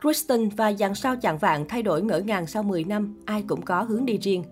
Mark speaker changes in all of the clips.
Speaker 1: Kristen và dàn sao chạng vạn thay đổi ngỡ ngàng sau 10 năm, ai cũng có hướng đi riêng.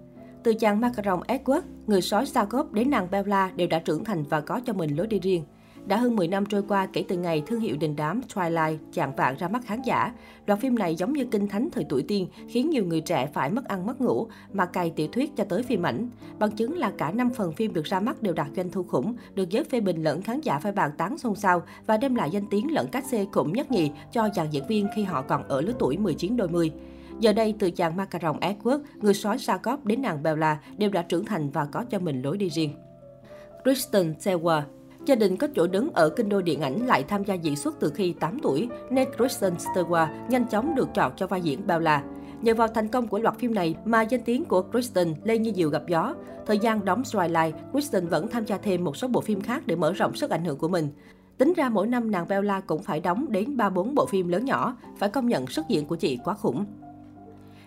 Speaker 1: Từ chàng macaron Edward, người sói Jacob đến nàng Bella đều đã trưởng thành và có cho mình lối đi riêng. Đã hơn 10 năm trôi qua kể từ ngày thương hiệu đình đám Twilight chạm vạn ra mắt khán giả, loạt phim này giống như kinh thánh thời tuổi tiên, khiến nhiều người trẻ phải mất ăn mất ngủ, mà cày tiểu thuyết cho tới phim ảnh. Bằng chứng là cả 5 phần phim được ra mắt đều đạt doanh thu khủng, được giới phê bình lẫn khán giả phải bàn tán xôn xao và đem lại danh tiếng lẫn cách xê khủng nhất nhì cho dàn diễn viên khi họ còn ở lứa tuổi 19 đôi mươi. Giờ đây, từ chàng Macaron Edward, người sói Sarkov đến nàng Bella đều đã trưởng thành và có cho mình lối đi riêng. Kristen Stewart Gia đình có chỗ đứng ở kinh đô điện ảnh lại tham gia diễn xuất từ khi 8 tuổi, nên Kristen Stewart nhanh chóng được chọn cho vai diễn Bella. Nhờ vào thành công của loạt phim này mà danh tiếng của Kristen lên như diều gặp gió. Thời gian đóng Twilight, Kristen vẫn tham gia thêm một số bộ phim khác để mở rộng sức ảnh hưởng của mình. Tính ra mỗi năm nàng Bella cũng phải đóng đến 3-4 bộ phim lớn nhỏ, phải công nhận sức diễn của chị quá khủng.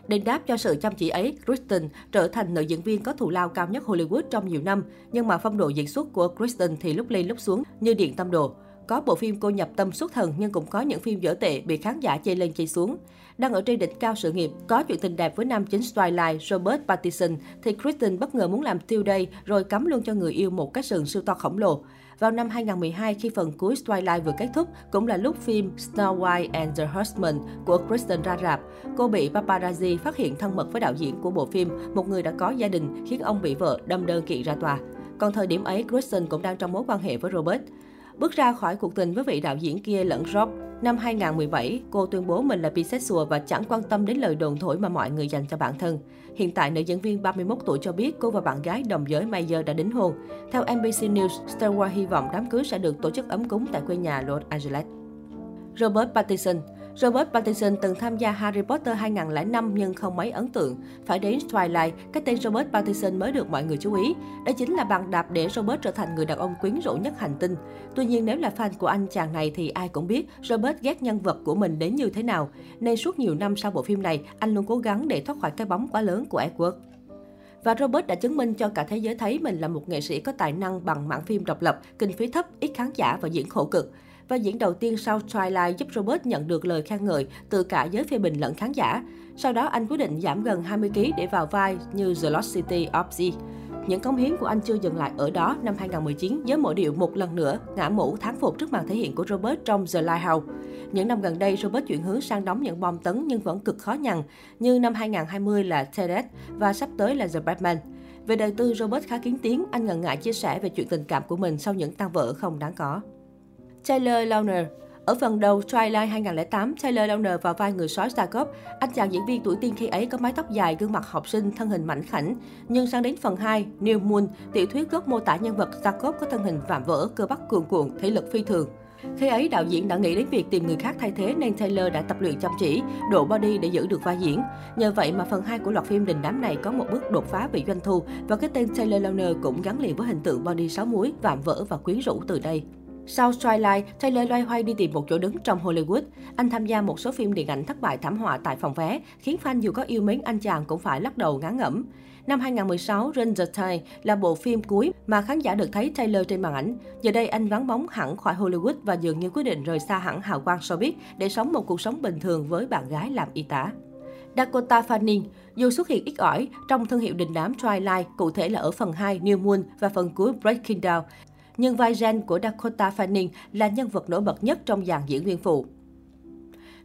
Speaker 1: Đền đáp cho sự chăm chỉ ấy, Kristen trở thành nữ diễn viên có thù lao cao nhất Hollywood trong nhiều năm, nhưng mà phong độ diễn xuất của Kristen thì lúc lên lúc xuống như điện tâm đồ. Có bộ phim cô nhập tâm xuất thần nhưng cũng có những phim dở tệ bị khán giả chê lên chê xuống. Đang ở trên đỉnh cao sự nghiệp, có chuyện tình đẹp với nam chính Twilight Robert Pattinson thì Kristen bất ngờ muốn làm tiêu đây rồi cắm luôn cho người yêu một cái sừng siêu to khổng lồ. Vào năm 2012 khi phần cuối Twilight vừa kết thúc, cũng là lúc phim Snow White and the Huntsman của Kristen ra rạp. Cô bị paparazzi phát hiện thân mật với đạo diễn của bộ phim, một người đã có gia đình khiến ông bị vợ đâm đơn kiện ra tòa. Còn thời điểm ấy, Kristen cũng đang trong mối quan hệ với Robert. Bước ra khỏi cuộc tình với vị đạo diễn kia lẫn Rob, năm 2017, cô tuyên bố mình là bisexual và chẳng quan tâm đến lời đồn thổi mà mọi người dành cho bản thân. Hiện tại, nữ diễn viên 31 tuổi cho biết cô và bạn gái đồng giới Mayer đã đính hôn. Theo NBC News, Stewart hy vọng đám cưới sẽ được tổ chức ấm cúng tại quê nhà Los Angeles. Robert Pattinson Robert Pattinson từng tham gia Harry Potter 2005 nhưng không mấy ấn tượng. Phải đến Twilight, cái tên Robert Pattinson mới được mọi người chú ý. Đó chính là bàn đạp để Robert trở thành người đàn ông quyến rũ nhất hành tinh. Tuy nhiên nếu là fan của anh chàng này thì ai cũng biết Robert ghét nhân vật của mình đến như thế nào. Nên suốt nhiều năm sau bộ phim này, anh luôn cố gắng để thoát khỏi cái bóng quá lớn của Edward. Và Robert đã chứng minh cho cả thế giới thấy mình là một nghệ sĩ có tài năng bằng mảng phim độc lập, kinh phí thấp, ít khán giả và diễn khổ cực. Và diễn đầu tiên sau Twilight giúp Robert nhận được lời khen ngợi từ cả giới phê bình lẫn khán giả. Sau đó anh quyết định giảm gần 20kg để vào vai như The Lost City of Z. Những cống hiến của anh chưa dừng lại ở đó năm 2019 với mỗi điệu một lần nữa ngã mũ thắng phục trước màn thể hiện của Robert trong The Lighthouse. Những năm gần đây, Robert chuyển hướng sang đóng những bom tấn nhưng vẫn cực khó nhằn, như năm 2020 là Tenet và sắp tới là The Batman. Về đời tư, Robert khá kiến tiếng, anh ngần ngại chia sẻ về chuyện tình cảm của mình sau những tan vỡ không đáng có. Taylor Lautner ở phần đầu Twilight 2008, Taylor Lautner vào vai người sói Jacob. Anh chàng diễn viên tuổi tiên khi ấy có mái tóc dài, gương mặt học sinh, thân hình mảnh khảnh. Nhưng sang đến phần 2, New Moon, tiểu thuyết gốc mô tả nhân vật Jacob có thân hình vạm vỡ, cơ bắp cuồn cuộn, thể lực phi thường. Khi ấy, đạo diễn đã nghĩ đến việc tìm người khác thay thế nên Taylor đã tập luyện chăm chỉ, độ body để giữ được vai diễn. Nhờ vậy mà phần 2 của loạt phim đình đám này có một bước đột phá về doanh thu và cái tên Taylor Lautner cũng gắn liền với hình tượng body sáu múi, vạm vỡ và quyến rũ từ đây. Sau Twilight, Taylor loay hoay đi tìm một chỗ đứng trong Hollywood. Anh tham gia một số phim điện ảnh thất bại thảm họa tại phòng vé, khiến fan dù có yêu mến anh chàng cũng phải lắc đầu ngán ngẩm. Năm 2016, Run the Tide là bộ phim cuối mà khán giả được thấy Taylor trên màn ảnh. Giờ đây anh vắng bóng hẳn khỏi Hollywood và dường như quyết định rời xa hẳn hào quang showbiz để sống một cuộc sống bình thường với bạn gái làm y tá. Dakota Fanning, dù xuất hiện ít ỏi trong thương hiệu đình đám Twilight, cụ thể là ở phần 2 New Moon và phần cuối Breaking Down, nhưng vai Jen của Dakota Fanning là nhân vật nổi bật nhất trong dàn diễn viên phụ.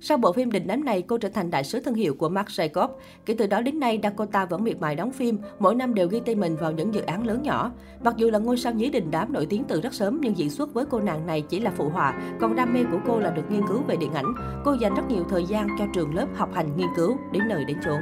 Speaker 1: Sau bộ phim đình đám này, cô trở thành đại sứ thương hiệu của Marc Jacob. Kể từ đó đến nay, Dakota vẫn miệt mài đóng phim, mỗi năm đều ghi tên mình vào những dự án lớn nhỏ. Mặc dù là ngôi sao nhí đình đám nổi tiếng từ rất sớm, nhưng diễn xuất với cô nàng này chỉ là phụ họa, còn đam mê của cô là được nghiên cứu về điện ảnh. Cô dành rất nhiều thời gian cho trường lớp học hành nghiên cứu, đến nơi đến chốn.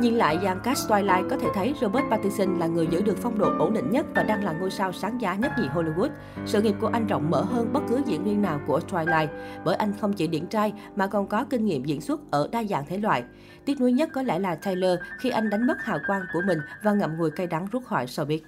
Speaker 1: Nhìn lại dàn cast Twilight có thể thấy Robert Pattinson là người giữ được phong độ ổn định nhất và đang là ngôi sao sáng giá nhất nhì Hollywood. Sự nghiệp của anh rộng mở hơn bất cứ diễn viên nào của Twilight, bởi anh không chỉ điển trai mà còn có kinh nghiệm diễn xuất ở đa dạng thể loại. Tiếc nuối nhất có lẽ là Taylor khi anh đánh mất hào quang của mình và ngậm ngùi cay đắng rút khỏi showbiz.